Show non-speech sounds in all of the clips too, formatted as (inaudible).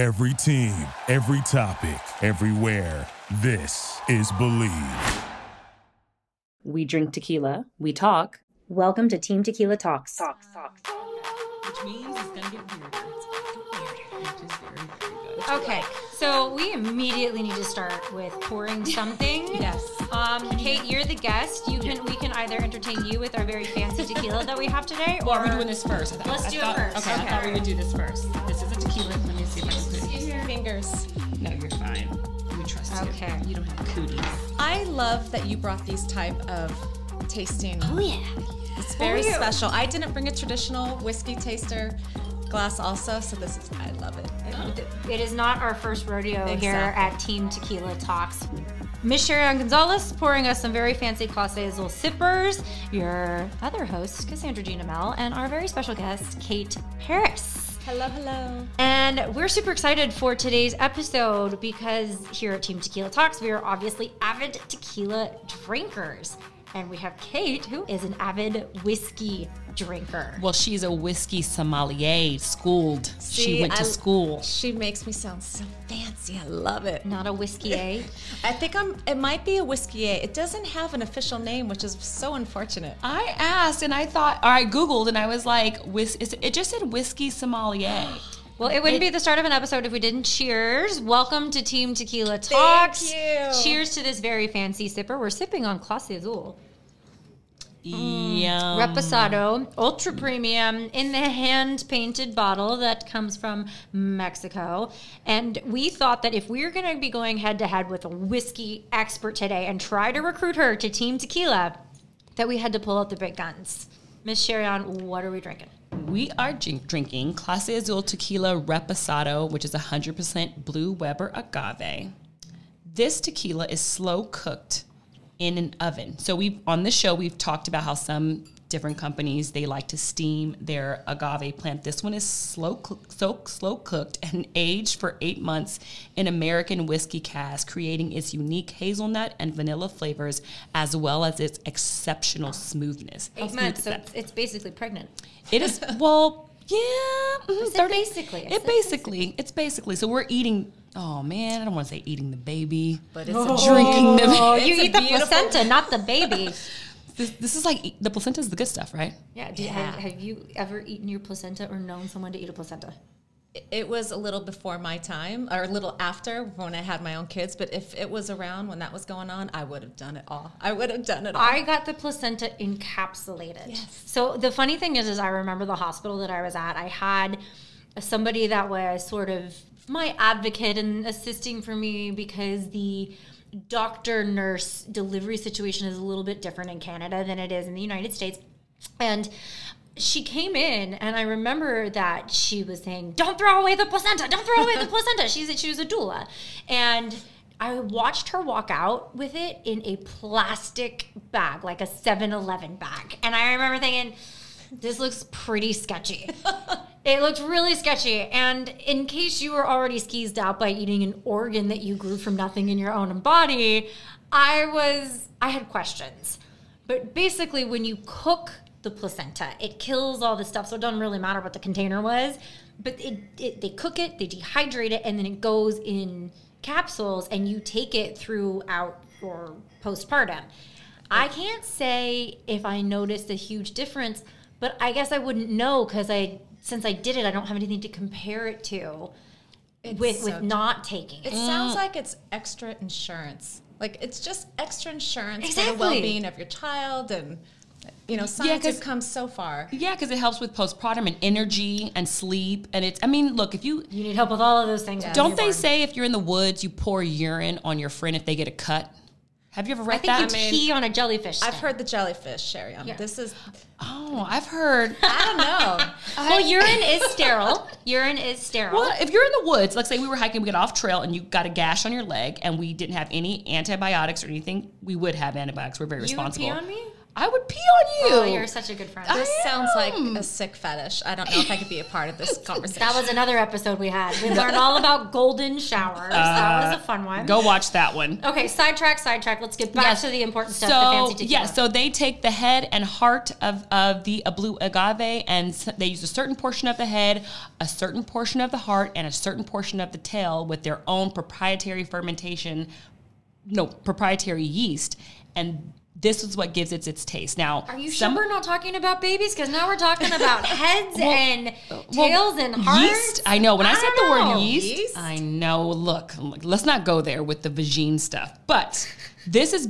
Every team, every topic, everywhere. This is Believe. We drink tequila. We talk. Welcome to Team Tequila Talks. Talks, talks. Which means it's gonna get weirder. It's gonna get weirder, very, very. Okay, so we immediately need to start with pouring something. (laughs) Yes. Um, Kate, you're the guest. You can we can either entertain you with our very fancy tequila that we have today, Well, or are we doing this first? Thought- Let's I do it first. Okay, I thought we would do this first. This is a tequila. Let me see I can put it. Use your fingers. No, you're fine. We trust you. Okay. You don't have cooties. I love that you brought these type of tasting. Oh yeah. It's very you. special. I didn't bring a traditional whiskey taster glass also, so this is I love it. It is not our first rodeo here Exactly. at Team Tequila Talks. Miss Sharon Gonzalez pouring us some very fancy Clase Azul sippers. Your other host, Cassandra Gina Mel, and our very special guest, Kate Peris. Hello, hello. And we're super excited for today's episode because here at Team Tequila Talks, we are obviously avid tequila drinkers. And we have Kate, who is an avid whiskey drinker. Well, she's a whiskey sommelier, schooled. she See, went to I- school. She makes me sound so fancy. I love it. Not a whiskey A. (laughs) I think I'm. It might be a whiskey. A. It doesn't have an official name, which is so unfortunate. I asked and I thought, or I Googled and I was like, whis- it just said whiskey sommelier. (gasps) (gasps) Well, it wouldn't be the start of an episode if we didn't cheers. Welcome to Team Tequila Talks. you. Cheers to this very fancy sipper. We're sipping on Clase Azul. Yeah. Mm. Reposado, ultra premium in the hand painted bottle that comes from Mexico. And we thought that if we were going to be going head to head with a whiskey expert today and try to recruit her to Team Tequila, that we had to pull out the big guns. Miss Sherion, what are we drinking? We are drink- drinking Clase Azul Tequila Reposado, which is 100% Blue Weber agave. This tequila is slow cooked in an oven. So we on this show we've talked about how some different companies they like to steam their agave plant. This one is slow cook, so slow cooked (laughs) and aged for 8 months in American whiskey cask, creating its unique hazelnut and vanilla flavors as well as its exceptional smoothness. Eight smooth months, is so it's, it's basically pregnant. It is (laughs) well, yeah. mhm, said 30 basically. I It said basically, it's basically. So we're eating. Oh man, I don't want to say eating the baby, But it's drinking the. Oh, you eat the beautiful- placenta, not the baby. (laughs) This, this is like the placenta is the good stuff, right? Yeah. Do you, have, have you ever eaten your placenta or known someone to eat a placenta? It was a little before my time, or a little after when I had my own kids. But if it was around when that was going on, I would have done it all. I would have done it all. I got the placenta encapsulated. Yes. So the funny thing is, is I remember the hospital that I was at. I had somebody that was sort of my advocate and assisting for me because the doctor nurse delivery situation is a little bit different in Canada than it is in the United States. And she came in and I remember that she was saying, Don't throw away the placenta, don't throw away the (laughs) placenta. She's she was a doula. And I watched her walk out with it in a plastic bag, like a 7-Eleven bag. And I remember thinking, this looks pretty sketchy. (laughs) it looked really sketchy. And in case you were already skeezed out by eating an organ that you grew from nothing in your own body, I was I had questions. But basically when you cook the placenta, it kills all the stuff, so it doesn't really matter what the container was. But it, it they cook it, they dehydrate it, and then it goes in capsules and you take it throughout your postpartum. I can't say if I noticed a huge difference, but I guess I wouldn't know because I since I did it, I don't have anything to compare it to with so with not taking It it. sounds like it's extra insurance. Like it's just extra insurance for the well-being of your child, and you know, science 'cause- has come so far. Yeah, because it helps with postpartum and energy and sleep. And it's. I mean, look, if you You need help with all of those things. when don't they born. say if you're in the woods, you pour urine on your friend if they get a cut. Have you ever read that? I think that? you mean, pee on a jellyfish. I've stem. heard the jellyfish, Sherry. Yeah. This is oh, I've heard. (laughs) I don't know. Well, urine is sterile. urine is sterile. Well, if you're in the woods, let's say we were hiking, we got off trail, and you got a gash on your leg, and we didn't have any antibiotics or anything, we would have antibiotics. We're very you would responsible. pee on me? I would pee on you. Oh, you're such a good friend. This I sounds like a sick fetish. I don't know if I could be a part of this (laughs) conversation. that was another episode we had. We (laughs) learned all about golden showers. Uh, that was a fun one. Go watch that one. Okay, sidetrack, sidetrack. Let's get back Yes. to the important stuff. So the yeah, so they take the head and heart of, of the a blue agave, and they use a certain portion of the head, a certain portion of the heart, and a certain portion of the tail with their own proprietary fermentation, no proprietary yeast, and this is what gives it its taste. Now, Are you some- sure we're not talking about babies? Because now we're talking about (laughs) heads and well, tails and hearts. Yeast. I know. When I, I said don't the word know. yeast, Yeast? I know. Look, look, let's not go there with the vagine stuff. But this is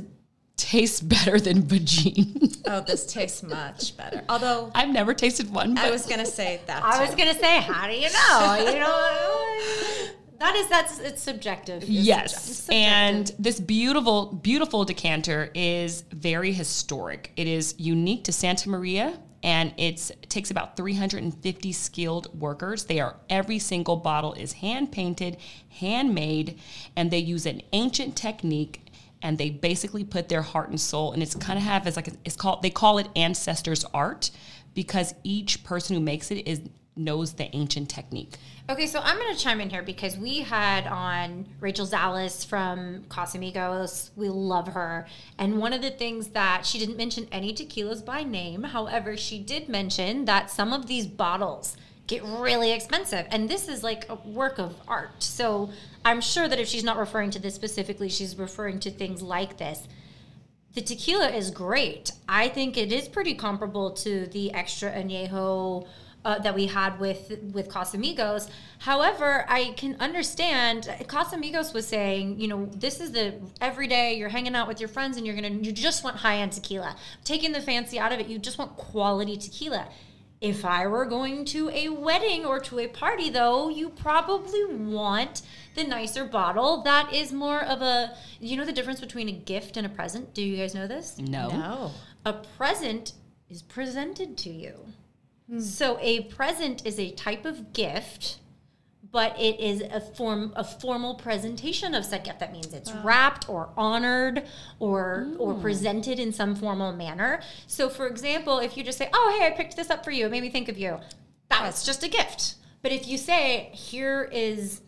tastes better than vagine. oh, this tastes much better. Although I've never tasted one. But I was gonna say that. I was gonna say, how do you know? You know, (laughs) that is that's it's subjective. It's Yes. subjective. And this beautiful, beautiful decanter is very historic. It is unique to Santa Maria and it's, it takes about 350 skilled workers. They are every single bottle is hand painted, handmade, and they use an ancient technique and they basically put their heart and soul and it's kind of have as like a, it's called they call it ancestors art because each person who makes it is knows the ancient technique. Okay, so I'm going to chime in here because we had on Rachel Zales from Casamigos. We love her. And one of the things that she didn't mention any tequilas by name. However, she did mention that some of these bottles get really expensive. And this is like a work of art. So I'm sure that if she's not referring to this specifically, she's referring to things like this. The tequila is great. I think it is pretty comparable to the extra añejo uh, that we had with with Casamigos. However, I can understand Casamigos was saying, you know, this is the everyday you're hanging out with your friends and you're gonna you just want high end tequila. Taking the fancy out of it, you just want quality tequila. If I were going to a wedding or to a party, though, you probably want the nicer bottle that is more of a, you know, the difference between a gift and a present. Do you guys know this? No. No. A present is presented to you. Mm. So a present is a type of gift, but it is a form a formal presentation of said gift. That means it's wrapped or honored or or mm. presented in some formal manner. So for example, if you just say, "Oh, hey, I picked this up for you. It made me think of you." That's just a gift. But if you say, "Here is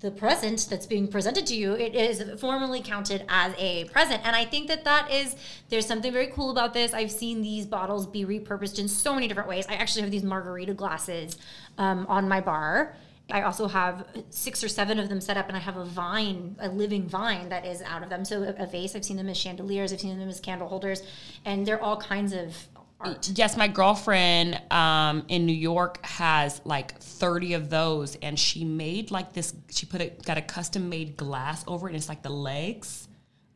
the present that's being presented to you, it is formally counted as a present. And I think that that is, there's something very cool about this. I've seen these bottles be repurposed in so many different ways. I actually have these margarita glasses um, on my bar. I also have six or seven of them set up, and I have a vine, a living vine that is out of them. So a, a vase, I've seen them as chandeliers, I've seen them as candle holders, and they're all kinds of art. Yes, my girlfriend um, in New York has like 30 of those, and she made like this. She put it, got a custom made glass over it, and it's like the legs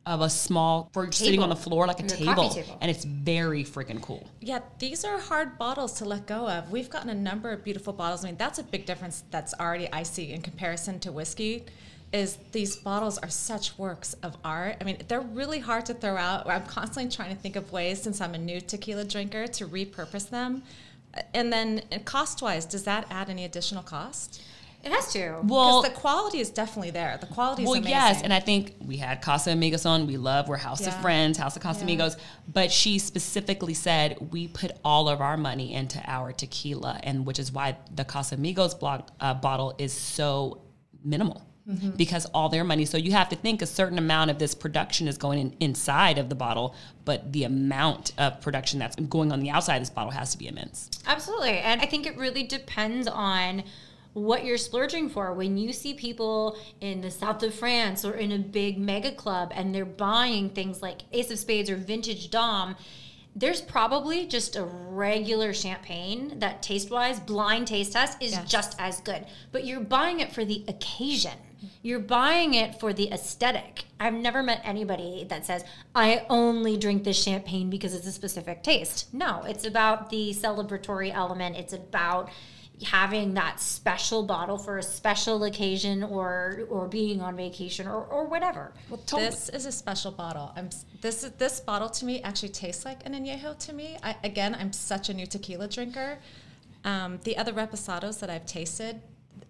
of a small, for sitting on the floor like a table, table. and it's very freaking cool. Yeah, these are hard bottles to let go of. We've gotten a number of beautiful bottles. I mean, that's a big difference that's already I see in comparison to whiskey. Is these bottles are such works of art. I mean, they're really hard to throw out. I'm constantly trying to think of ways, since I'm a new tequila drinker, to repurpose them. And then, cost wise, does that add any additional cost? It has to. Well, Because the quality is definitely there. The quality is well, amazing. yes, and I think we had Casa Amigos on. We love we're House of Friends, House of Casa Amigos. But she specifically said we put all of our money into our tequila, and which is why the Casamigos blog, uh, bottle is so minimal. Mm-hmm. Because all their money, so you have to think a certain amount of this production is going in, inside of the bottle, but the amount of production that's going on the outside of this bottle has to be immense. Absolutely. And I think it really depends on what you're splurging for. When you see people in the south of France or in a big mega club and they're buying things like Ace of Spades or Vintage Dom, there's probably just a regular champagne that taste wise, blind taste test, is Yes. just as good. But you're buying it for the occasion. You're buying it for the aesthetic. I've never met anybody that says, I only drink this champagne because it's a specific taste. No, it's about the celebratory element. It's about having that special bottle for a special occasion or or being on vacation or, or whatever. This is a special bottle. I'm this this bottle to me actually tastes like an añejo to me. I, again, I'm such a new tequila drinker. Um, the other reposados that I've tasted,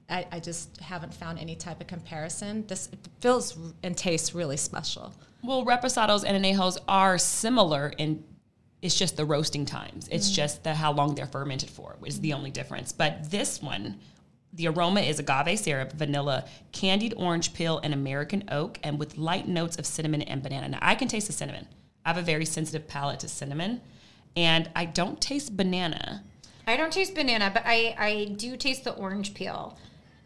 I, I just haven't found any type of comparison. This feels and tastes really special. Well, reposados and anejos are similar in It's just the roasting times. It's mm. just the how long they're fermented for is the mm-hmm. only difference. But this one, the aroma is agave syrup, vanilla, candied orange peel, and American oak, and with light notes of cinnamon and banana. Now I can taste the cinnamon. I have a very sensitive palate to cinnamon, and I don't taste banana. I don't taste banana, but I, I do taste the orange peel.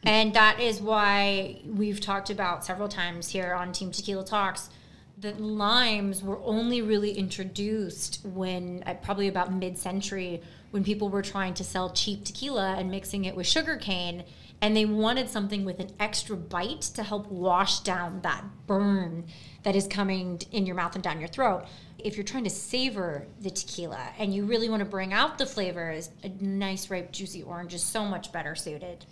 And that is why we've talked about several times here on Team Tequila Talks that limes were only really introduced when, probably about mid century, when people were trying to sell cheap tequila and mixing it with sugar cane. And they wanted something with an extra bite to help wash down that burn that is coming in your mouth and down your throat. If you're trying to savor the tequila and you really want to bring out the flavors, a nice, ripe, juicy orange is so much better suited.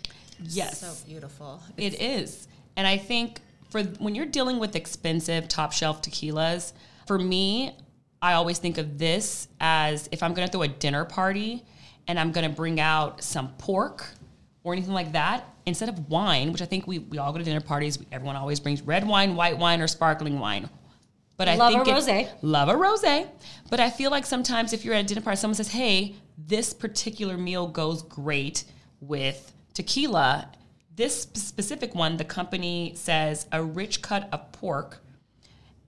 Yes. So beautiful. It is. And I think for when you're dealing with expensive top shelf tequilas, for me, I always think of this as if I'm going to throw a dinner party and I'm going to bring out some pork or anything like that, instead of wine, which I think we, we all go to dinner parties, everyone always brings red wine, white wine, or sparkling wine. But I Love think a it's- rosé. Love a rosé. But I feel like sometimes if you're at a dinner party, someone says, hey, this particular meal goes great with tequila. This specific one, the company says a rich cut of pork.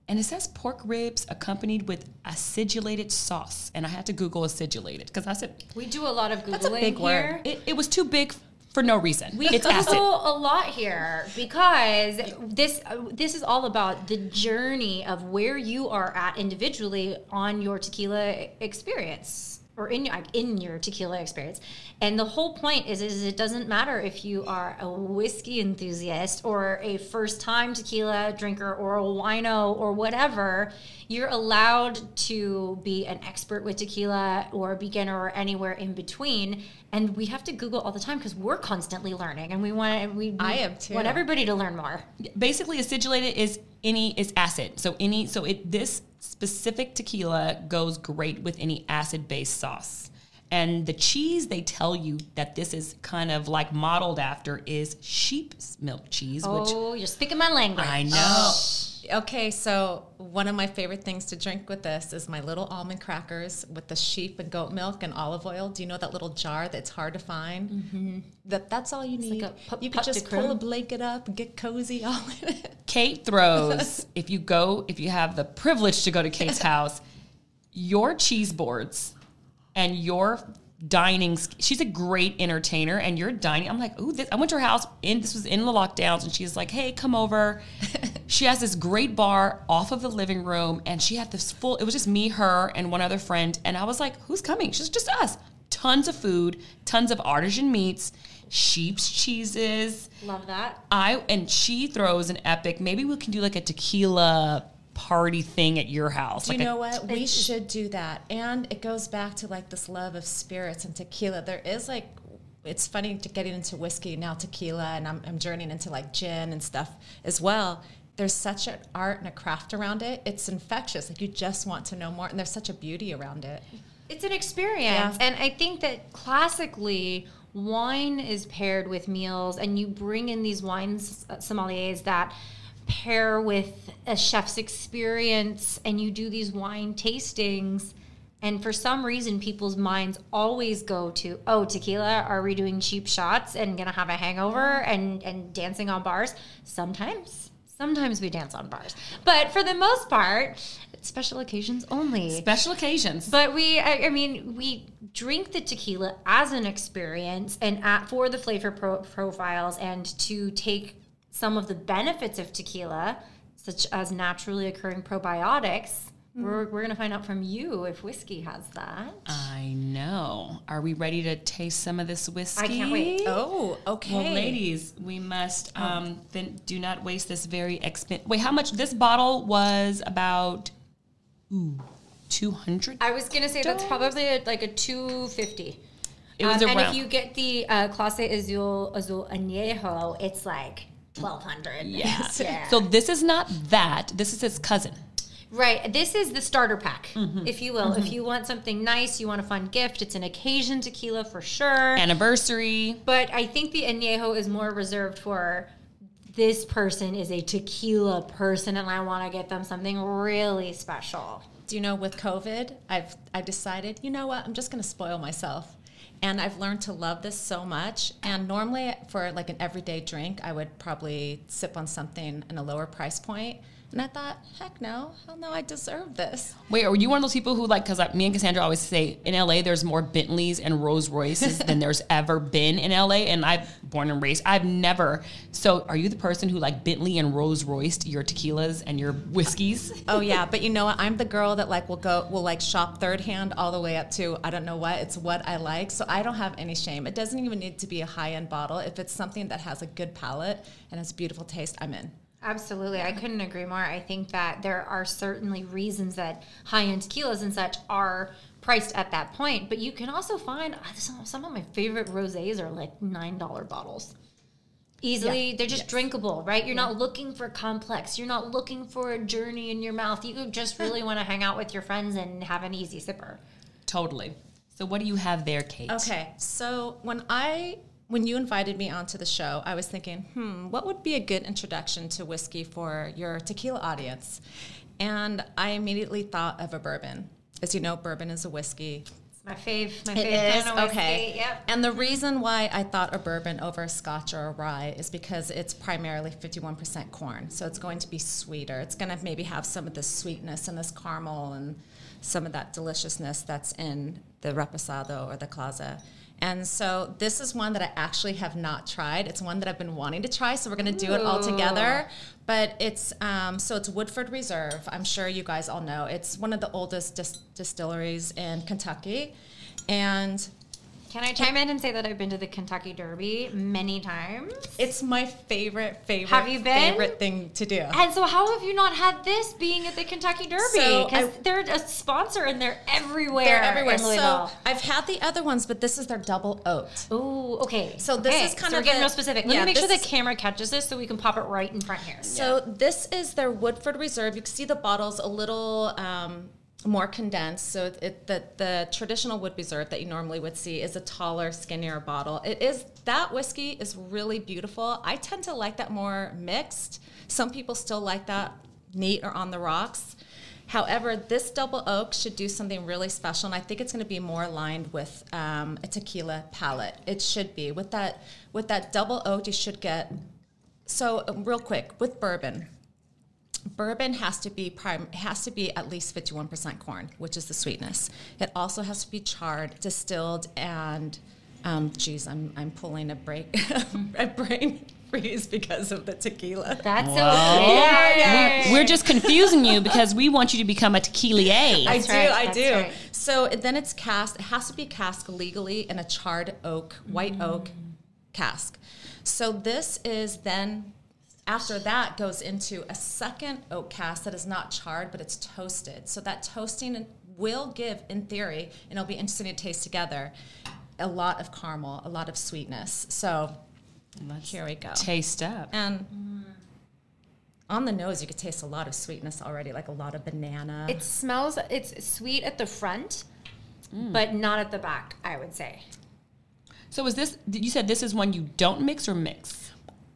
And it says pork ribs accompanied with acidulated sauce. And I had to Google acidulated because I said We do a lot of That's a Googling big here. word. it, it was too big for no reason. We it's Google acid. a lot here because this uh, this is all about the journey of where you are at individually on your tequila experience or in your in your tequila experience. And the whole point is is it doesn't matter if you are a whiskey enthusiast or a first time tequila drinker or a wino or whatever, you're allowed to be an expert with tequila or a beginner or anywhere in between. And we have to Google all the time because we're constantly learning, and we want we, we I am too. want everybody to learn more. basically acidulated is any is acid. So any so it this specific tequila goes great with any acid based sauce. And the cheese they tell you that this is kind of like modeled after is sheep's milk cheese, which Oh, you're speaking my language. I know. Oh. Okay, so one of my favorite things to drink with this is my little almond crackers with the sheep and goat milk and olive oil. Do you know that little jar that's hard to find? Mm-hmm. That that's all you need. like pu- you could just pull a blanket up and get cozy (laughs) all in it. Kate throws, (laughs) if you go, if you have the privilege to go to Kate's (laughs) house, your cheese boards and your dining, she's a great entertainer and you're dining. I'm like, ooh, this, I went to her house and this was in the lockdowns and she's like, hey, come over. (laughs) she has this great bar off of the living room and she had this full, it was just me, her, and one other friend. And I was like, who's coming? She's just us. Tons of food, tons of artisan meats, sheep's cheeses. Love that. I and she throws an epic. Maybe we can do like a tequila party thing at your house. Do like you a- know what? We should do that. And it goes back to like this love of spirits and tequila. There is like, it's funny to getting into whiskey now, tequila, and I'm, I'm journeying into like gin and stuff as well. There's such an art and a craft around it. It's infectious. Like you just want to know more, and there's such a beauty around it. It's an experience. Yeah. And I think that classically, wine is paired with meals, and you bring in these wines uh, sommeliers that pair with a chef's experience, and you do these wine tastings. And for some reason, people's minds always go to, oh, tequila, are we doing cheap shots and gonna have a hangover and, and dancing on bars? Sometimes. Sometimes we dance on bars. But for the most part, special occasions only. special occasions. But we, I, I mean, we drink the tequila as an experience and at, for the flavor pro- profiles and to take some of the benefits of tequila, such as naturally occurring probiotics. We're, we're going to find out from you if whiskey has that. I know. Are we ready to taste some of this whiskey? I can't wait. Oh, okay. Well, ladies, we must um, then do not waste this very expensive. Wait, how much? This bottle was about ooh, two hundred. I was going to say that's probably a, like a 250. It was Um, and if you get the uh, Clase Azul Azul Añejo, it's like 1200 yeah. (laughs) yeah. So this is not that. This is his cousin. Right. This is the starter pack, Mm-hmm. if you will. If you want something nice, you want a fun gift, it's an occasion tequila for sure. Anniversary. but I think the añejo is more reserved for this person is a tequila person and I want to get them something really special. do you know with COVID, I've I've decided, you know what, I'm just gonna spoil myself. And I've learned to love this so much. And normally for like an everyday drink, I would probably sip on something in a lower price point. And I thought, heck no, hell no, I deserve this. Wait, are you one of those people who like? Because me and Cassandra always say in LA, there's more Bentleys and Rolls Royces than (laughs) there's ever been in LA. And I'm born and raised. I've never. So, are you the person who like Bentley and Rolls Royced your tequilas and your whiskeys? Oh yeah, but you know what? I'm the girl that like will go will like shop third hand all the way up to I don't know what. It's what I like. So I don't have any shame. It doesn't even need to be a high end bottle. If it's something that has a good palate and has beautiful taste, I'm in. Absolutely. I couldn't agree more. I think that there are certainly reasons that high end tequilas and such are priced at that point, but you can also find some, some of my favorite rosés are like $9 bottles. Easily, Yeah. they're just Yes. drinkable, right? You're not looking for complex. You're not looking for a journey in your mouth. You just really want to hang out with your friends and have an easy sipper. Totally. So, what do you have there, Kate? Okay, so when I when you invited me onto the show, I was thinking, hmm, what would be a good introduction to whiskey for your tequila audience? And I immediately thought of a bourbon. As you know, bourbon is a whiskey. It's my fave, my It fave is kind of okay. Yep. And the reason why I thought a bourbon over a Scotch or a rye is because it's primarily 51% corn, so it's going to be sweeter. It's going to maybe have some of this sweetness and this caramel and some of that deliciousness that's in the reposado or the Clase. And so this is one that I actually have not tried. It's one that I've been wanting to try, so we're going to do it all together. But it's um, so it's Woodford Reserve. I'm sure you guys all know. It's one of the oldest dis- distilleries in Kentucky, and Can I chime in and say that I've been to the Kentucky Derby many times? It's my favorite, favorite, Have you been? favorite thing to do. And so, how have you not had this being at the Kentucky Derby? Because I- they're a sponsor and they're everywhere. They're everywhere. So I've had the other ones, but this is their double oak. Ooh, okay. So this Okay, is kind so of we're getting the- real specific. Let yeah, me make sure the camera catches this so we can pop it right in front here. So this is their Woodford Reserve. You can see the bottles a little um, more condensed. So it, the the traditional Wood Reserve that you normally would see is a taller, skinnier bottle. It is that whiskey is really beautiful. I tend to like that more mixed. Some people still like that neat or on the rocks. However, this double oak should do something really special, and I think it's going to be more aligned with um, a tequila palette. It should be with that with that double oak. You should get so uh, real quick with bourbon. Bourbon has to be prime has to be at least 51% corn, which is the sweetness. It also has to be charred, distilled, and um, geez, I'm I'm pulling a break (laughs) a brain freeze because of the tequila. That's Wow. okay. Yeah, we're just confusing you because we want you to become a tequilier. I do, right, I do. right. So then it's cast. It has to be cast legally in a charred oak, white oak cask. So this is then after that goes into a second oak cast that is not charred but it's toasted. So that toasting will give, in theory, and it'll be interesting to taste together, a lot of caramel, a lot of sweetness. So here we go. Taste up. And on the nose, you could taste a lot of sweetness already, like a lot of banana. It smells. It's sweet at the front, mm. but not at the back. I would say. So is this? You said this is one you don't mix or mix?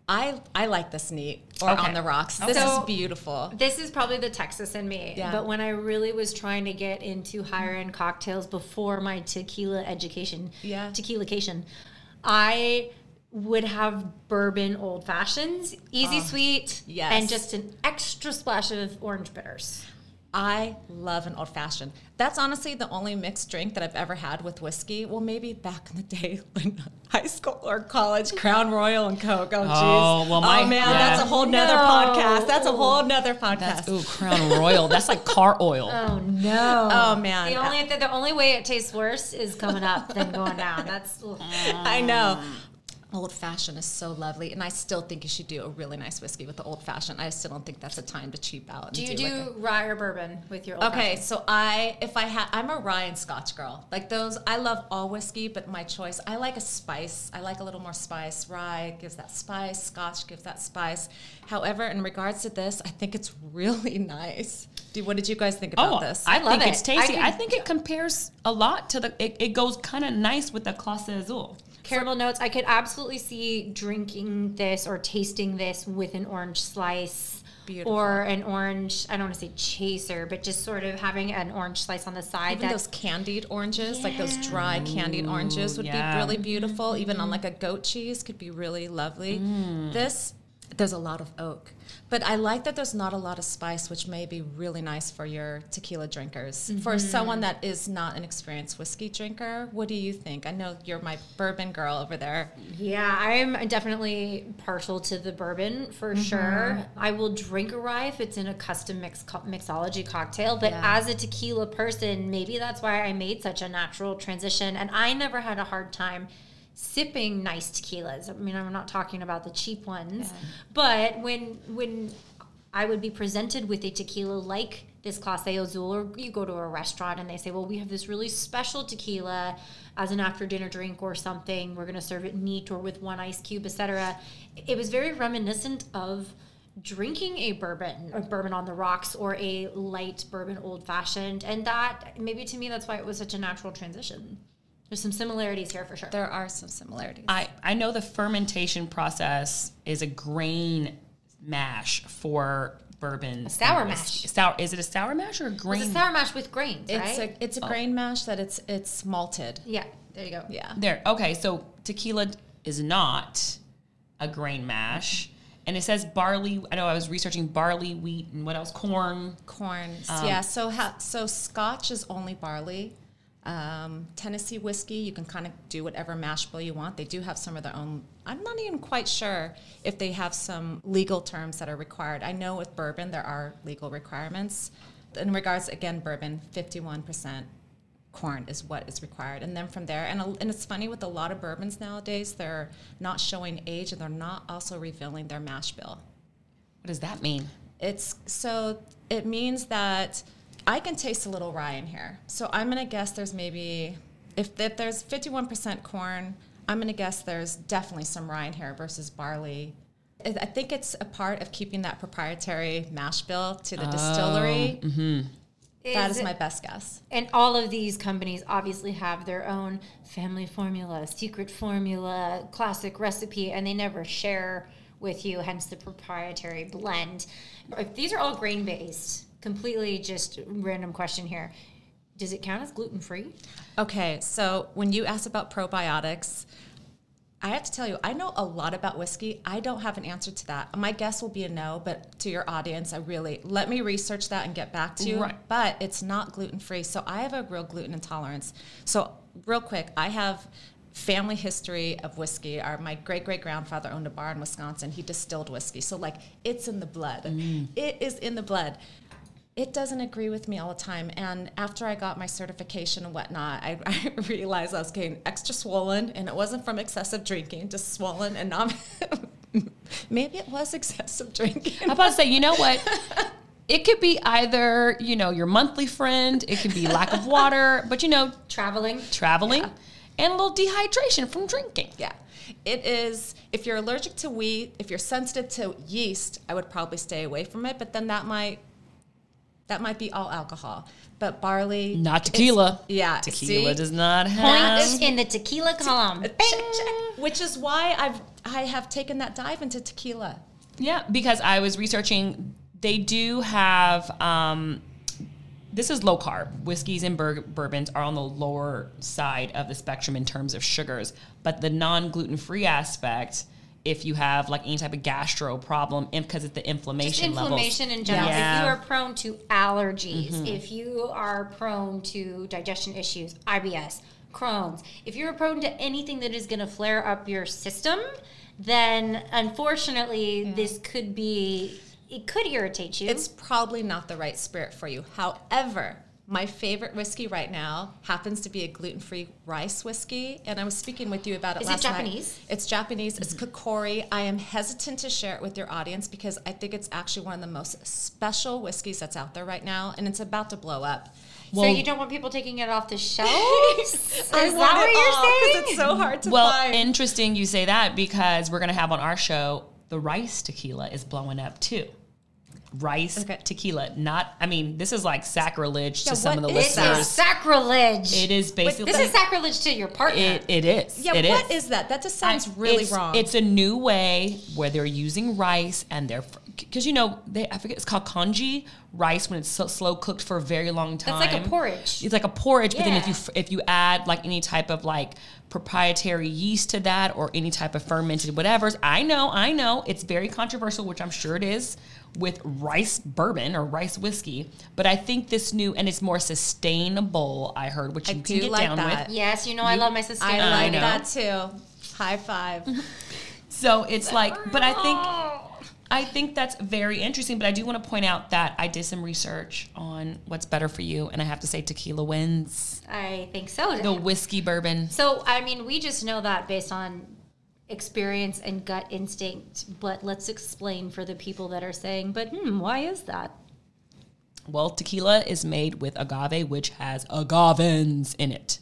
I I like this neat or Okay. on the rocks. This So- is beautiful. This is probably the Texas in me. Yeah. But when I really was trying to get into higher end cocktails before my tequila education, Yeah. tequilacation, I would have bourbon old fashions, easy ah. sweet, yes. and just an extra splash of orange bitters. I love an old fashioned. That's honestly the only mixed drink that I've ever had with whiskey. Well, maybe back in the day (laughs) in high school or college, Crown Royal and Coke. Oh, jeez. Oh, well, my- oh man, yeah. that's a whole nother No. podcast. That's a whole nother podcast. That's ooh, Crown Royal. That's like car oil. Oh no! Oh, man. The only the, the only way it tastes worse is coming up than going down. That's ugh. (laughs) I know. Old fashioned is so lovely, and I still think you should do a really nice whiskey with the old fashioned. I still don't think that's a time to cheap out. And do you like do a- rye or bourbon with your old Okay, fashioned? so I if I had I'm a rye and Scotch girl. Like those, I love all whiskey, but my choice I like a spice. I like a little more spice. Rye gives that spice. Scotch gives that spice. However, in regards to this, I think it's really (laughs) nice. Do, what did you guys think about Oh, this? I, love think it. it's tasty. I I, could- think it compares a lot to the. It, it goes kind of nice with the Clase Azul. Caramel notes. I could absolutely see drinking this or tasting this with an orange slice Beautiful. or an orange. I don't want to say chaser, but just sort of having an orange slice on the side. Even those candied oranges, like those dry candied oranges, would yeah. be really beautiful. Even on mm-hmm. like a goat cheese, could be really lovely. Mm. This, there's a lot of oak, but I like that there's not a lot of spice, which may be really nice for your tequila drinkers. For mm-hmm. someone that is not an experienced whiskey drinker, what do you think? I know you're my bourbon girl over there. Yeah, I'm definitely partial to the bourbon for mm-hmm. sure. I will drink a rye if it's in a custom mix co- mixology cocktail, but Yeah. as a tequila person, maybe that's why I made such a natural transition. And I never had a hard time sipping nice tequilas. I mean, I'm not talking about the cheap ones, but when when I would be presented with a tequila like this Clase Azul, or you go to a restaurant and they say, well, we have this really special tequila as an after dinner drink or something. We're going to serve it neat or with one ice cube, etc. It was very reminiscent of drinking a bourbon, a bourbon on the rocks, or a light bourbon old fashioned. And that, maybe to me, that's why it was such a natural transition. There's some similarities here for sure. There are some similarities. I, I know the fermentation process is a grain mash for bourbon. sour mash. Sour is it a sour mash or a grain? It's a sour mash with grains, it's right? a it's a grain mash that it's it's malted. yeah, there you go. Yeah. There. Okay, so tequila is not a grain mash. And it says barley. I know I was researching barley, wheat, and what else? Corn. Corn. Um, yeah. So ha- so Scotch is only barley. Um, Tennessee whiskey, you can kind of do whatever mash bill you want. They do have some of their own. I'm not even quite sure if they have some legal terms that are required. I know with bourbon there are legal requirements. In regards again, bourbon, 51% corn is what is required, and then from there, and and it's funny with a lot of bourbons nowadays, they're not showing age and they're not also revealing their mash bill. What does that mean? It's so it means that I can taste a little rye in here. So I'm gonna guess there's maybe if, if there's 51% corn, I'm gonna guess there's definitely some rye in here versus barley. I I think it's a part of keeping that proprietary mash bill to the distillery. Oh, mm-hmm. That is Is my it- best guess. And all of these companies obviously have their own family formula, secret formula, classic recipe, and they never share with you, hence the proprietary blend. If these are all grain based, completely just random question here. Does it count as gluten free? Okay, so when you asked about probiotics, I have to tell you, I know a lot about whiskey. I don't have an answer to that. My guess will be a no, but to your audience, I really let me research that and get back to you. Right. But it's not gluten free. So I have a real gluten intolerance. So, real quick, I have family history of whiskey. Our my great great grandfather owned a bar in Wisconsin. He distilled whiskey. So like it's in the blood. Mm. It is in the blood it doesn't agree with me all the time. And after I got my certification and whatnot, I, (laughs) I realized I was getting extra swollen, and it wasn't from excessive drinking, just swollen and not. (laughs) maybe it was excessive drinking. I'm about to say, you know what? It could be either, you know, your monthly friend, it could be lack of water, but you know, Traveling? traveling and a little dehydration from drinking. Yeah. It is, if you're allergic to wheat, if you're sensitive to yeast, I would probably stay away from it, but then that might. That might be all alcohol, but barley. Not it's- tequila. Yeah, Tequila see? does not have. Point have. in the tequila column. Check, check. Which is why I've I have taken that dive into tequila. Yeah, because I was researching, they do have. Um, this is low carb. Whiskeys and bur- bourbons are on the lower side of the spectrum in terms of sugars, but the non gluten free aspect, if you have like any type of gastro problem, because it's the inflammation, Just inflammation levels. in general. Yeah. If you are prone to allergies, mm-hmm. if you are prone to digestion issues, IBS, Crohn's, if you're prone to anything that is going to flare up your system, then unfortunately, this could be, it could irritate you. It's probably not the right spirit for you. However, my favorite whiskey right now happens to be a gluten-free rice whiskey, and I was speaking with you about it Is it last night. Japanese? It's Japanese. It's mm-hmm. Kikori. I am hesitant to share it with your audience because I think it's actually one of the most special whiskeys that's out there right now, and it's about to blow up. so you don't want people taking it off the (laughs) shelves? Is I that what it you're all 'cause saying? It's so hard to Well, find. interesting you say that because we're going to have on our show the rice tequila is blowing up too. Rice Okay. tequila, not. I mean, this is like sacrilege Yeah, to some of the is This listeners. is sacrilege. It is basically. this is sacrilege to your partner. It, it is. yeah, it what is that? That just sounds I- really it's, wrong. It's a new way where they're using rice and they're because you know they I forget it's called congee rice when it's so, slow cooked for a very long time. That's like a porridge. It's like a porridge, but then if you if you add like any type of like proprietary yeast to that or any type of fermented whatever's, I know, I know it's very controversial, which I'm sure it is with rice bourbon or rice whiskey. But I think this new and it's more sustainable. I heard, which I you can get like down that. with. Yes, you know I love my I sustainable. like know. that too. High five. (laughs) So it's like, but I think I think that's very interesting. But I do want to point out that I did some research on what's better for you, and I have to say tequila wins I think so. the whiskey bourbon. So, I mean, we just know that based on experience and gut instinct, but let's explain for the people that are saying, but hmm, why is that? Well, tequila is made with agave, which has agavins in it.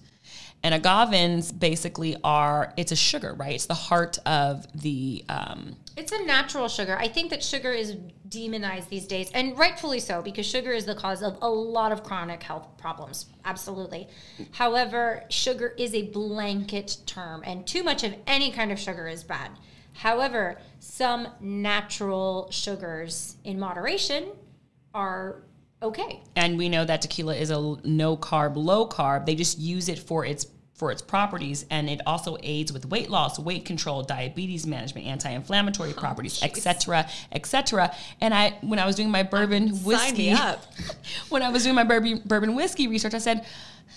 And agavins basically are, it's a sugar, right? It's the heart of the, um, It's a natural sugar. I think that sugar is demonized these days, and rightfully so, because sugar is the cause of a lot of chronic health problems. Absolutely. However, sugar is a blanket term, and too much of any kind of sugar is bad. However, some natural sugars in moderation are okay. and we know that tequila is a no carb, low carb. They just use it for its for its properties, and it also aids with weight loss, weight control, diabetes management, anti-inflammatory oh, properties, etc., etc. And I, when I was doing my bourbon Sign whiskey, up. (laughs) when I was doing my bourbon, bourbon whiskey research, I said,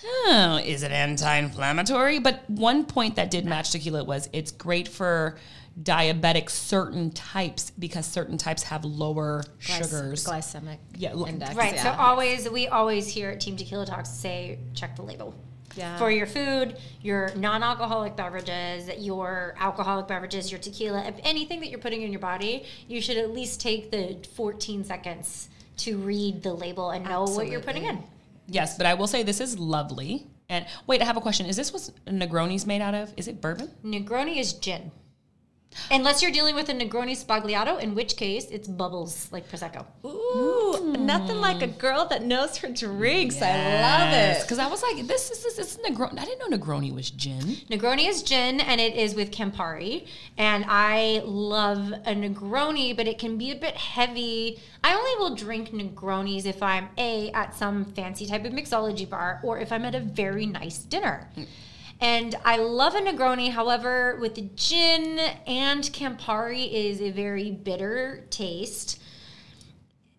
oh, is it anti-inflammatory? But one point that did match tequila was it's great for diabetic certain types because certain types have lower sugars. Glycemic Yeah, index. Right. So always, we always here at Team Tequila Talks say check the label. Yeah. For your food, your non-alcoholic beverages, your alcoholic beverages, your tequila, if anything that you're putting in your body, you should at least take the 14 seconds to read the label and know what you're putting in. Yes, but I will say this is lovely. And wait, I have a question. Is this what Negronis made out of? Is it bourbon? Negroni is gin. Unless you're dealing with a Negroni Sbagliato, in which case it's bubbles like Prosecco. Ooh, nothing like a girl that knows her drinks. I love it. Because I was like, this is this, is Negroni. I didn't know Negroni was gin. Negroni is gin and it is with Campari. And I love a Negroni, but it can be a bit heavy. I only will drink Negronis if I'm A, at some fancy type of mixology bar, or if I'm at a very nice dinner. Mm. And I love a Negroni. However, with the gin and Campari is a very bitter taste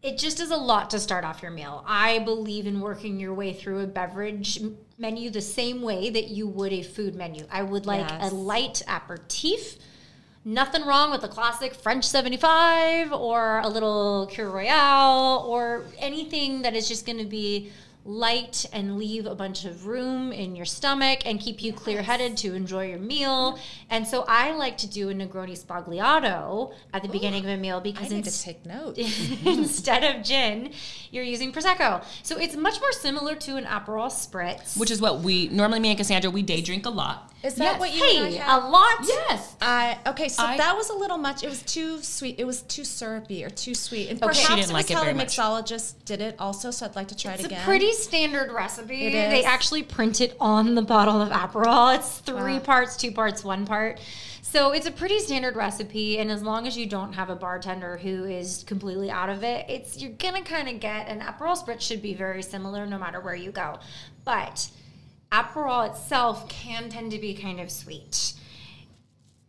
it just is a lot to start off your meal. I believe in working your way through a beverage menu the same way that you would a food menu. I would like Yes. a light aperitif. Nothing wrong with a classic French 75 or a little Kir Royale or anything that is just going to be light and leave a bunch of room in your stomach and keep you clear headed to enjoy your meal. And so I like to do a Negroni Sbagliato at the beginning of a meal I because need it's to take (laughs) note. instead of gin, you're using prosecco. So it's much more similar to an Aperol spritz. Which is what we normally me and Cassandra we day drink a lot. Is that yes, what you hey, a lot. Yes. I okay, so I- that was a little much. It was too sweet. It was too syrupy or too sweet. And Okay. perhaps She didn't it was like it how the much. mixologist did it also. So I'd like to try It's it again. It's a pretty standard recipe. It They actually print it on the bottle of Aperol. It's three Wow. parts, two parts, one part. So it's a pretty standard recipe, and as long as you don't have a bartender who is completely out of it, it's you're gonna kind of get an Aperol spritz should be very similar no matter where you go, but Aperol itself can tend to be kind of sweet.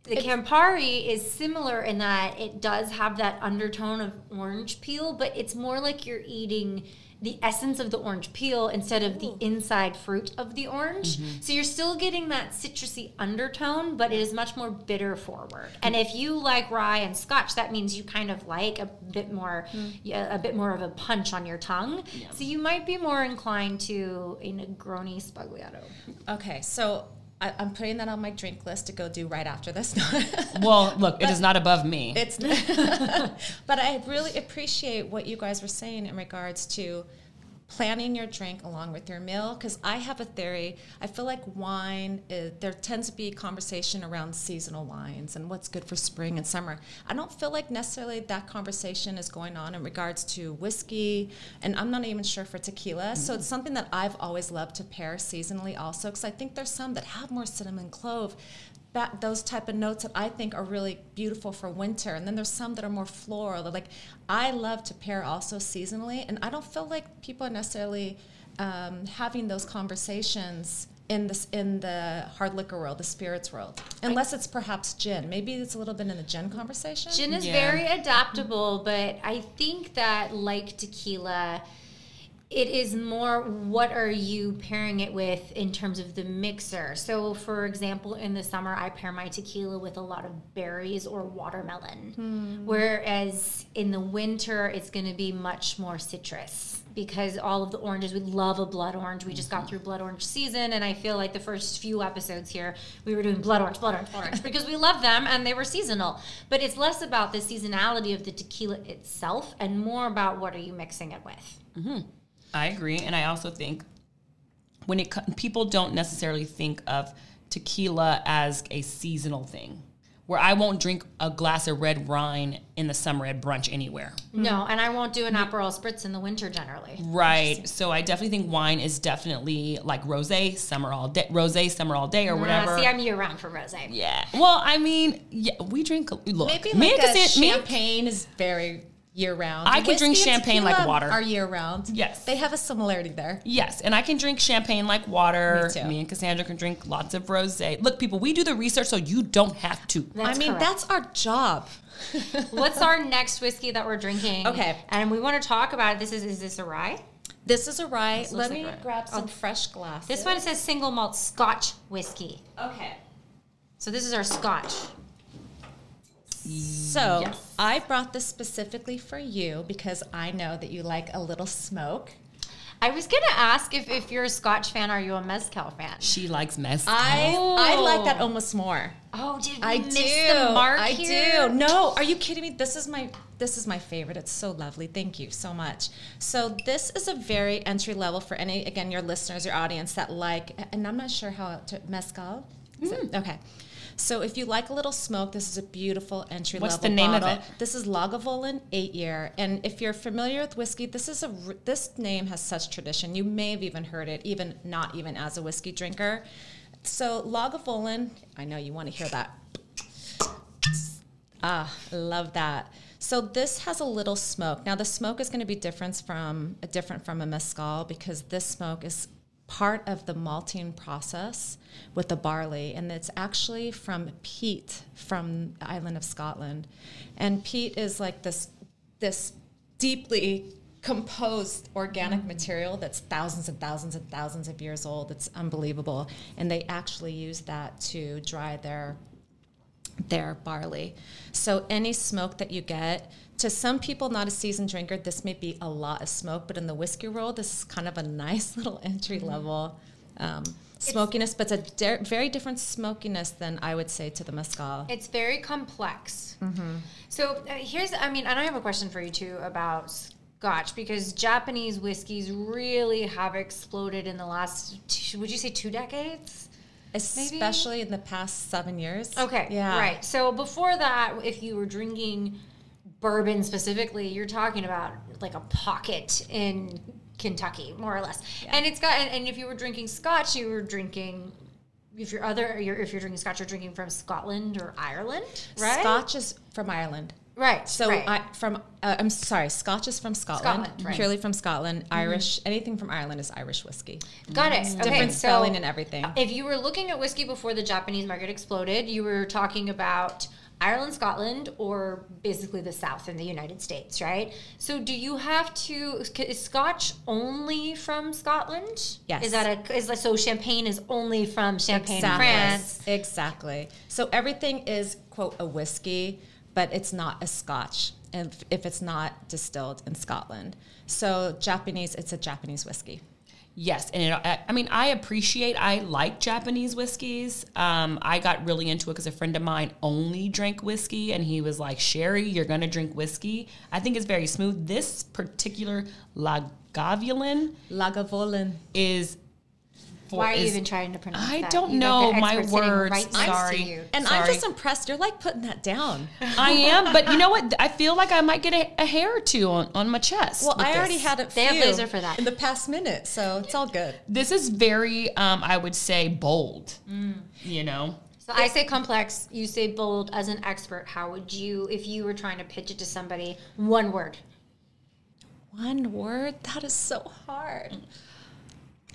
The Campari is similar in that it does have that undertone of orange peel, but it's more like you're eating the essence of the orange peel instead of the inside fruit of the orange. Mm-hmm. So you're still getting that citrusy undertone, but it is much more bitter forward. And mm. if you like rye and scotch, that means you kind of like a bit more mm. yeah, a bit more of a punch on your tongue. So you might be more inclined to a Negroni Sbagliato. Okay, so I, I'm putting that on my drink list to go do right after this. (laughs) Well, look, it is not above me. It's, (laughs) but I really appreciate what you guys were saying in regards to planning your drink along with your meal because I have a theory. I feel like wine, is, there tends to be conversation around seasonal wines and what's good for spring and summer. I don't feel like necessarily that conversation is going on in regards to whiskey, and I'm not even sure for tequila. So mm-hmm. it's something that I've always loved to pair seasonally also because I think there's some that have more cinnamon clove that those type of notes that I think are really beautiful for winter. And then there's some that are more floral. They're like I love to pair also seasonally, and I don't feel like people are necessarily um, having those conversations in this in the hard liquor world, the spirits world, unless it's perhaps gin. Maybe it's a little bit in the gin conversation. Gin is Yeah. very adaptable, but I think that like tequila, it is more what are you pairing it with in terms of the mixer. So, for example, in the summer, I pair my tequila with a lot of berries or watermelon, hmm. whereas in the winter, it's going to be much more citrus. Because all of the oranges, we love a blood orange. We just got mm-hmm. through blood orange season, and I feel like the first few episodes here, we were doing blood orange, blood orange, blood orange, (laughs) because we love them and they were seasonal. But it's less about the seasonality of the tequila itself and more about what are you mixing it with. Mm-hmm. I agree, and I also think when it co- people don't necessarily think of tequila as a seasonal thing, where I won't drink a glass of red wine in the summer at brunch anywhere. No, and I won't do an Aperol spritz in the winter generally. Right. So I definitely think wine is definitely like rosé, summer all day, rosé, summer all day, or whatever. Uh, see, I'm year round for rosé. yeah. Well, I mean, yeah, we drink. Look, Maybe me like and a Cassan- me champagne is very year round. I can drink Whiskey and champagne like water. Are year round? Yes. they have a similarity there. Yes, and I can drink champagne like water. Me too. Me and Cassandra can drink lots of rosé. Look, people, we do the research so you don't have to. That's I mean, correct. that's our job. (laughs) What's our next whiskey that we're drinking? Okay. And we want to talk about it. This is is this a rye? This is a rye. looks Let like me rye. grab some oh. fresh glasses. This one says single malt Scotch whiskey. Okay. So this is our Scotch. So Yes. I brought this specifically for you because I know that you like a little smoke. I was gonna ask if, if you're a Scotch fan, are you a mezcal fan? She likes mess. I I like that Oh. almost more. Oh, did we I miss do. the mark I here? do. No, are you kidding me? This is my this is my favorite. It's so lovely. Thank you so much. So this is a very entry level for any again your listeners, your audience that like. And I'm not sure how to mezcal. Is it- mm. okay. So if you like a little smoke, this is a beautiful entry What's level the name of it? This is Lagavulin eight year, and if you're familiar with whiskey, this is a this name has such tradition. You may have even heard it, even not even as a whiskey drinker. So Lagavulin, I know you want to hear that. Ah, love that. So this has a little smoke. Now the smoke is going to be different from a different from a mezcal because this smoke is part of the malting process with the barley and it's actually from peat from the island of Scotland. And peat is like this this deeply composed organic mm. material that's thousands and thousands and thousands of years old. It's unbelievable. And they actually use that to dry their their barley. So any smoke that you get, to some people not a seasoned drinker, this may be a lot of smoke, but in the whiskey world, this is kind of a (laughs) nice little entry level um, smokiness, but it's a de- very different smokiness than I would say to the mezcal. It's very complex. Mm-hmm. So uh, here's, I mean, and I have a question for you too about Scotch because Japanese whiskeys really have exploded in the last, two, would you say, two decades? Especially in the past seven years. Okay, Yeah. right. So before that, if you were drinking bourbon specifically, you're talking about like a pocket in Kentucky, more or less. And it's got, and, and if you were drinking Scotch, you were drinking. If you're other, you're, if you're drinking Scotch, you're drinking from Scotland or Ireland, right? Scotch is from Ireland. Right? So right. I from uh, I'm sorry, Scotch is from Scotland, Scotland, right. purely from Scotland. Mm-hmm. Irish, anything from Ireland is Irish whiskey. got it. Mm-hmm. Okay, Different so spelling and everything. Uh, if you were looking at whiskey before the Japanese market exploded, you were talking about Ireland, Scotland, or basically the South in the United States, right? So, do you have to? Is Scotch only from Scotland? Yes. Is that a? Is like, so Champagne is only from Champagne, France? Exactly. So everything is quote a whiskey, but it's not a Scotch if, if it's not distilled in Scotland. So Japanese, it's a Japanese whiskey. Yes, and it, I, I mean, I appreciate. I like Japanese whiskeys. Um, I got really into it because a friend of mine only drank whiskey, and he was like, "Sherry, you're gonna drink whiskey." I think it's very smooth. This particular Lagavulin Lagavulin. is. For- Why are you is- even trying to pronounce it? I that? don't You know my words. Right next Sorry. To you. And I'm just impressed. You're like putting that down. (laughs) I am, but you know what? I feel like I might get a, a hair or two on, on my chest. Well, with I already this. had a They have laser for that. in the past minute, so it's all good. This is very, um, I would say, bold. You know, So I say complex, you say bold. As an expert, how would you, if you were trying to pitch it to somebody, one word? One word? That is so hard.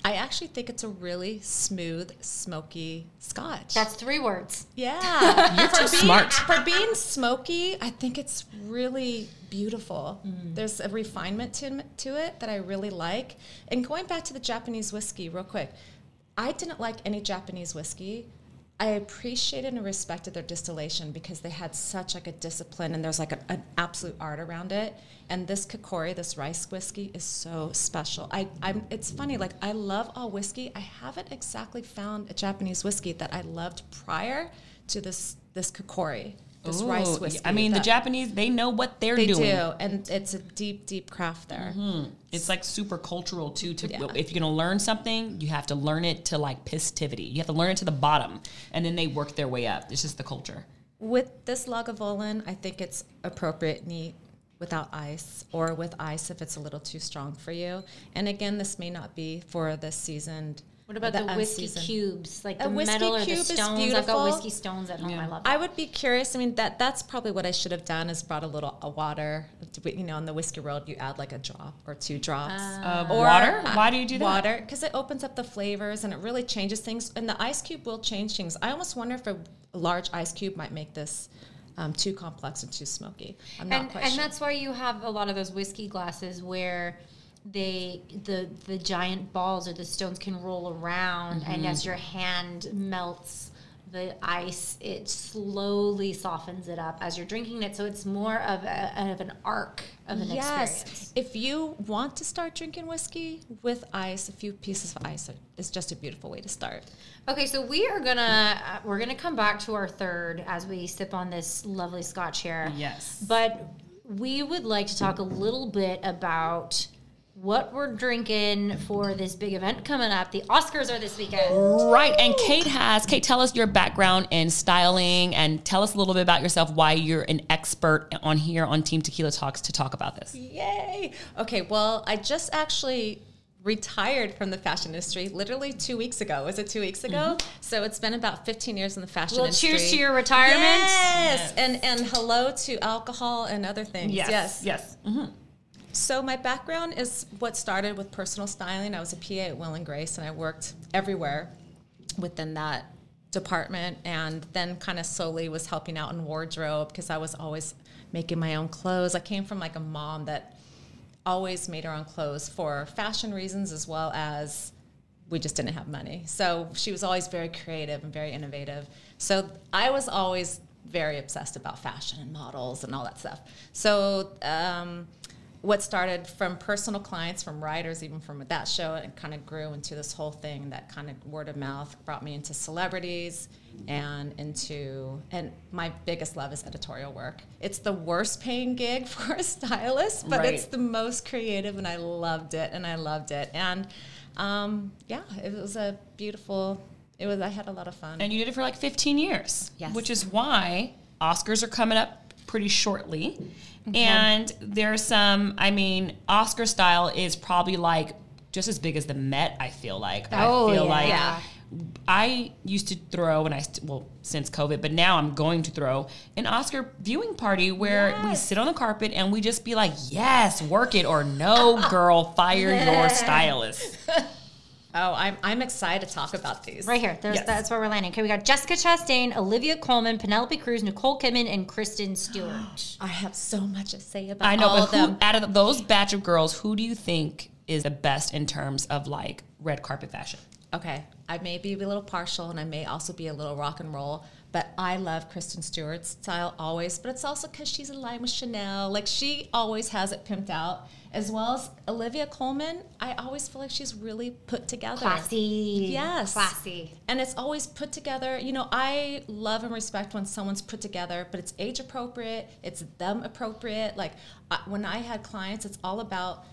I actually think it's a really smooth, smoky scotch. That's three words. yeah. (laughs) You're too for being, smart. For being smoky, I think it's really beautiful. Mm. There's a refinement to, to it that I really like. And going back to the Japanese whiskey, real quick, I didn't like any Japanese whiskey. I appreciated and respected their distillation because they had such like a discipline and there's like a, an absolute art around it. And this Kikori, this rice whiskey, is so special. I, I'm. It's funny. Like I love all whiskey. I haven't exactly found a Japanese whiskey that I loved prior to this this Kikori, this rice Ooh, whiskey. I mean, the Japanese, they know what they're They doing. do, and it's a deep, deep craft there. Mm-hmm. It's like super cultural too. To Yeah. if you're gonna learn something, you have to learn it to like pistivity. You have to learn it to the bottom, and then they work their way up. It's just the culture. With this Lagavulin, I think it's appropriate neat without ice, or with ice if it's a little too strong for you. And again, this may not be for the seasoned. What about the, whiskey unseasoned. cubes, like A the whiskey metal or the cube is stones? I've got whiskey stones at home. I love. I would be curious. I mean, that that's probably what I should have done is brought a little uh, water. You know, in the whiskey world, you add like a drop or two drops. Uh, Or, water? uh, Why do you do that? Water, because it opens up the flavors and it really changes things. And the ice cube will change things. I almost wonder if a large ice cube might make this um, too complex and too smoky. I'm not and quite and sure. that's why you have a lot of those whiskey glasses where they the the giant balls or the stones can roll around and as your hand melts the ice it slowly softens it up as you're drinking it. So it's more of, a, of an arc of an experience. Yes, If you want to start drinking whiskey with ice, a few pieces of ice is just a beautiful way to start. okay so we are gonna uh, we're gonna come back to our third as we sip on this lovely scotch here. Yes. But we would like to talk a little bit about what we're drinking for this big event coming up. The Oscars are this weekend. Right. And Kate has, Kate, tell us your background in styling and tell us a little bit about yourself, why you're an expert on here on Team Tequila Talks to talk about this. Yay! Okay, well, I just actually retired from the fashion industry literally two weeks ago. Was it two weeks ago? Mm-hmm. So it's been about 15 years in the fashion Well, industry. cheers to your retirement. Yes! And, and hello to alcohol and other things. Yes. Yes. Mm-hmm. So my background is what started with personal styling. I was a PA at Will and Grace, and I worked everywhere within that department, and then kind of slowly was helping out in wardrobe because I was always making my own clothes. I came from like a mom that always made her own clothes for fashion reasons as well as we just didn't have money. So she was always very creative and very innovative. So I was always very obsessed about fashion and models and all that stuff. So um, what started from personal clients, from writers, even from that show, and kind of grew into this whole thing that kind of word of mouth brought me into celebrities and into and my biggest love is editorial work. It's the worst paying gig (laughs) for a stylist, but Right. it's the most creative and I loved it and I loved it. And um, yeah, it was a beautiful it was I had a lot of fun. And you did it for like 15 years. Yes. Which is why Oscars are coming up pretty shortly. Mm-hmm. And there's some, I mean, Oscar style is probably like just as big as the Met, I feel like. Oh, I feel yeah. like Yeah. I used to throw, and I, well, since COVID, but now I'm going to throw an Oscar viewing party where we sit on the carpet and we just be like, yes, work it, or no, (laughs) girl, fire your stylist. (laughs) oh, I'm I'm excited to talk about these. Right here. There's, Yes. That's where we're landing. Okay, we got Jessica Chastain, Olivia Colman, Penelope Cruz, Nicole Kidman, and Kristen Stewart. (gasps) I have so much to say about I know, all but of who, them. out of those batch of girls, who do you think is the best in terms of like red carpet fashion? Okay, I may be a little partial and I may also be a little rock and roll, but I love Kristen Stewart's style always. But it's also because she's aligned with Chanel. Like she always has it pimped out, as well as Olivia Colman. I always feel like she's really put together. Classy. Yes. Classy. And it's always put together. You know, I love and respect when someone's put together, but it's age appropriate, it's them appropriate. Like I, when I had clients, it's all about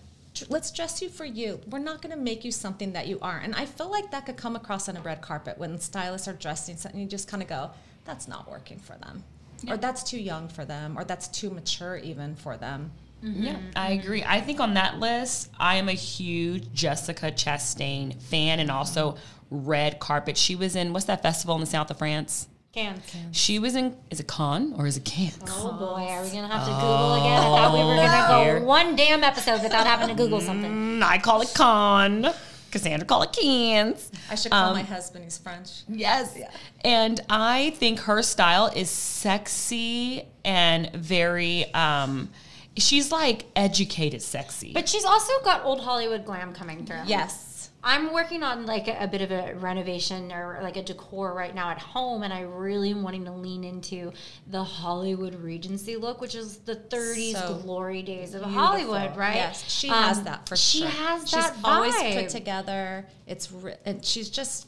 let's dress you for you. We're not going to make you something that you aren't. And I feel like that could come across on a red carpet when stylists are dressing something. You just kind of go, that's not working for them, or that's too young for them, or that's too mature even for them. Yeah, I agree. I think on that list, I am a huge Jessica Chastain fan and also red carpet. She was in what's that festival in the south of France? Cans. She was in. Is it Con or is it Can? Oh boy, are we gonna have to Google again? I thought we were gonna Here. go one damn episode without having to Google something. Mm, I call it Con. Cassandra call it Cans. I should call Um, my husband. He's French. Yes. Yeah. And I think her style is sexy and very um she's like educated sexy. But she's also got old Hollywood glam coming through. Yes. I'm working on like a, a bit of a renovation or like a decor right now at home, and I really am wanting to lean into the Hollywood Regency look, which is the 30s So glory days of Beautiful. Hollywood, right? Yes, she Um, has that for she sure. She has she's that always vibe. put together. It's ri- and she's just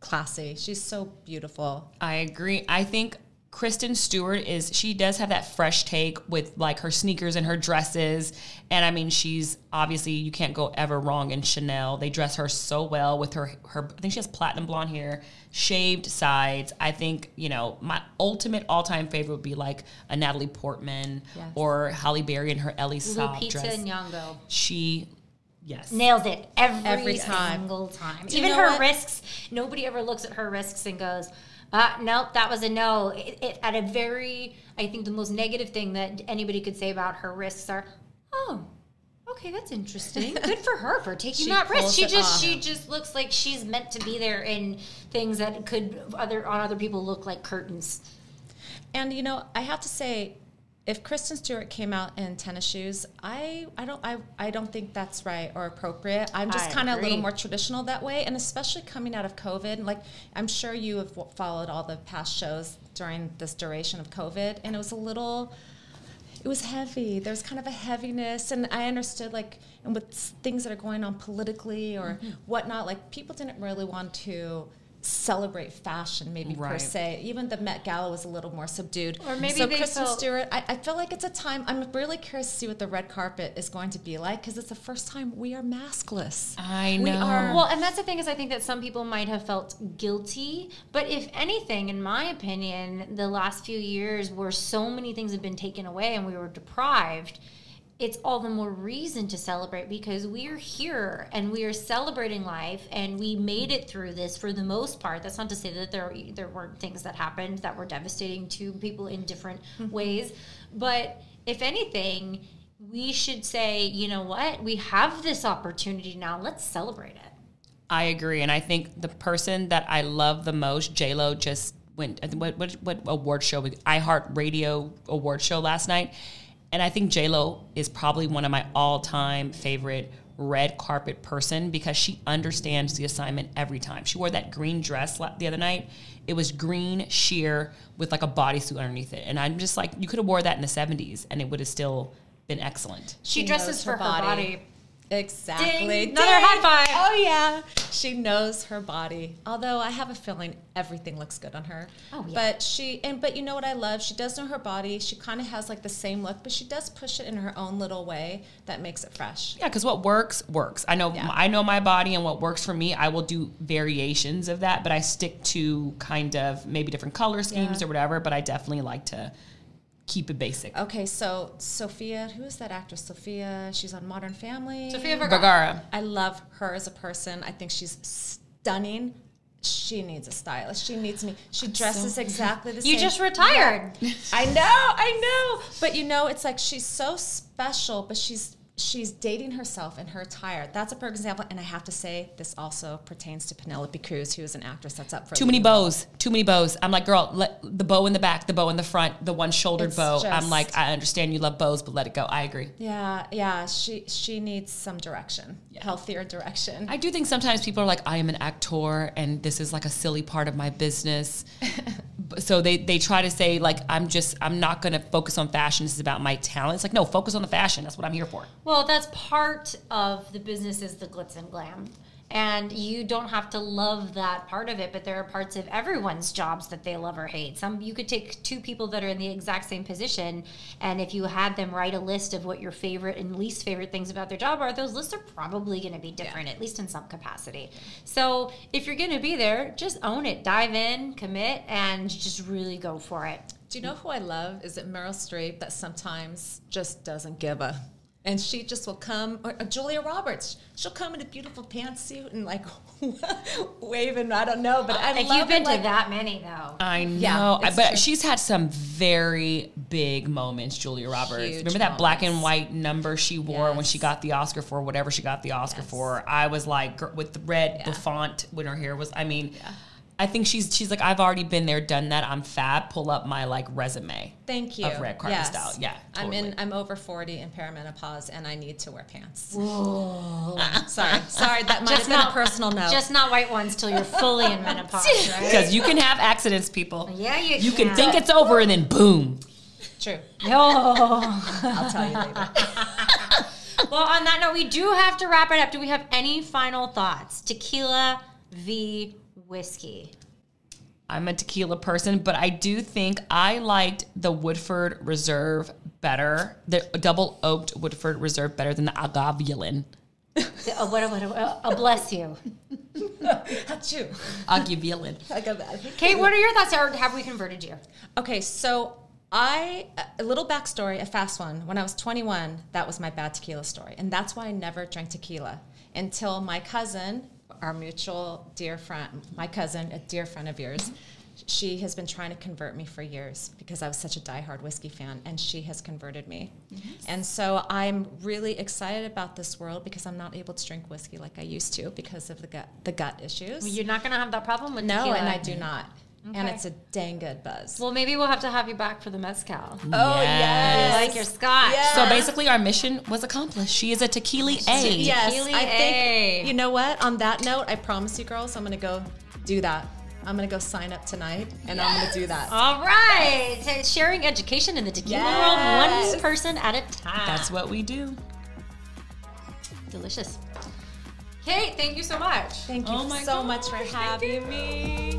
classy. She's so beautiful. I agree. I think Kristen Stewart is she does have that fresh take with like her sneakers and her dresses. And I mean she's obviously you can't go ever wrong in Chanel. They dress her so well with her her I think she has platinum blonde hair, shaved sides. I think, you know, my ultimate all-time favorite would be like a Natalie Portman Yes. or Halle Berry in her Elie Saab Lupita dress. Nyong'o. She yes. Nails it every, Every time. single time. Do you Even know her what? risks, nobody ever looks at her risks and goes, uh, nope, that was a no. It, it, at a very, I think the most negative thing that anybody could say about her risks are, oh, okay, that's interesting. (laughs) Good for her for taking She that risk. She just, off. she just looks like she's meant to be there in things that could other on other people look like curtains. And you know, I have to say, if Kristen Stewart came out in tennis shoes, I, I don't I, I don't think that's right or appropriate. I'm just kind of a little more traditional that way, and especially coming out of COVID. Like I'm sure you have w- followed all the past shows during this duration of COVID, and it was a little. It was heavy. There was kind of a heaviness, and I understood like, and with things that are going on politically or Mm-hmm. whatnot, like people didn't really want to celebrate fashion, maybe per se. Even the Met Gala was a little more subdued. Or maybe so they Kristen felt- Stewart, I, I feel like it's a time. I'm really curious to see what the red carpet is going to be like because it's the first time we are maskless. I know We know. are- Well, and that's the thing is, I think that some people might have felt guilty, but if anything, in my opinion, the last few years where so many things have been taken away and we were deprived, it's all the more reason to celebrate because we are here and we are celebrating life and we made it through this for the most part. That's not to say that there there weren't things that happened that were devastating to people in different mm-hmm. ways, but if anything, we should say, you know what? We have this opportunity now. Let's celebrate it. I agree, and I think the person that I love the most, J Lo, just went what what what award show? iHeart Radio award show last night, and I think J Lo is probably one of my all time favorite red carpet person because she understands the assignment every time. She wore that green dress the other night. It was green sheer with like a bodysuit underneath it, and I'm just like, you could have wore that in the '70s, and it would have still been excellent. She, She dresses knows for her her body. Exactly. Ding. Another high five. Oh yeah, she knows her body. Although I have a feeling everything looks good on her. Oh, yeah. But she and but you know what I love? She does know her body. She kind of has like the same look, but she does push it in her own little way that makes it fresh. Yeah, because what works works. I know Yeah. I know my body and what works for me. I will do variations of that, but I stick to kind of maybe different color schemes Yeah. or whatever. But I definitely like to keep it basic. Okay, so Sophia, who is that actress? Sophia, she's on Modern Family. Sofia Vergara. Vergara. I love her as a person. I think she's stunning. She needs a stylist. She needs me. She dresses exactly the same. You just retired. I know, I know. But you know, it's like she's so special, but she's she's dating herself in her attire. That's a perfect example. And I have to say, this also pertains to Penelope Cruz, who is an actress that's up for Too many bows. Too many bows. I'm like, girl, let the bow in the back, the bow in the front, the one shouldered It's bow. I'm like, I understand you love bows, but let it go. I agree. Yeah, yeah. She she needs some direction, healthier direction. I do think sometimes people are like, I am an actor and this is like a silly part of my business. (laughs) So they, they try to say like, I'm just, I'm not going to focus on fashion. This is about my talent. It's like, no, focus on the fashion. That's what I'm here for. Well, that's part of the business is the glitz and glam. And you don't have to love that part of it, but there are parts of everyone's jobs that they love or hate. Some you could take two people that are in the exact same position, and if you had them write a list of what your favorite and least favorite things about their job are, those lists are probably going to be different, at least in some capacity. So if you're going to be there, just own it, dive in, commit, and just really go for it. Do you know who I love? Is it Meryl Streep that sometimes just doesn't give a And she just will come, or, or Julia Roberts. She'll come in a beautiful pantsuit and like (laughs) waving. I don't know, but I If love you've been it, like, to that many though. I know, Yeah, I- but true. she's had some very big moments, Julia Roberts. Huge Remember that black and white number she wore when she got the Oscar for whatever she got the Oscar Yes. for? I was like, with the red, the font when her hair was. I mean, I think she's she's like, I've already been there, done that. I'm fab. Pull up my like resume. Thank you. Of red carpet Yes. style. Yeah, I'm in. I'm over 40 in perimenopause, and I need to wear pants. (laughs) sorry, sorry. That might have been a personal note. Just not white ones till you're fully in menopause, (laughs) right? Because you can have accidents, people. Yeah, you You can can. think it's over and then boom. true. Oh. (laughs) I'll tell you later. Well, on that note, we do have to wrap it up. Do we have any final thoughts? Tequila v whiskey. I'm a tequila person, but I do think I liked the Woodford Reserve better, the double oaked Woodford Reserve better than the Agaviolin. Uh, what, what, uh, uh, bless you. Achoo. Agaviolin. I got that. Kate, what are your thoughts? Or have we converted you? Okay, so I a little backstory, a fast one. When I was 21, that was my bad tequila story, and that's why I never drank tequila until my cousin, our mutual dear friend, my cousin, a dear friend of yours. She has been trying to convert me for years because I was such a diehard whiskey fan, and she has converted me. And so I'm really excited about this world because I'm not able to drink whiskey like I used to because of the gut the gut issues. You're not going to have that problem with no, tequila? and I do not. And it's a dang good buzz. Well, maybe we'll have to have you back for the mezcal. Oh, yes. I like your scotch. Yes. So basically, our mission was accomplished. She is a tequila A. Yes, Tequila I A. think. You know what? On that note, I promise you, girls, I'm gonna go do that. I'm gonna go sign up tonight, and I'm gonna do that. All right. So Sharing education in the tequila world, one person at a time. That's what we do. delicious. Kate, thank you so much. Thank you Oh my so much for gosh, having me.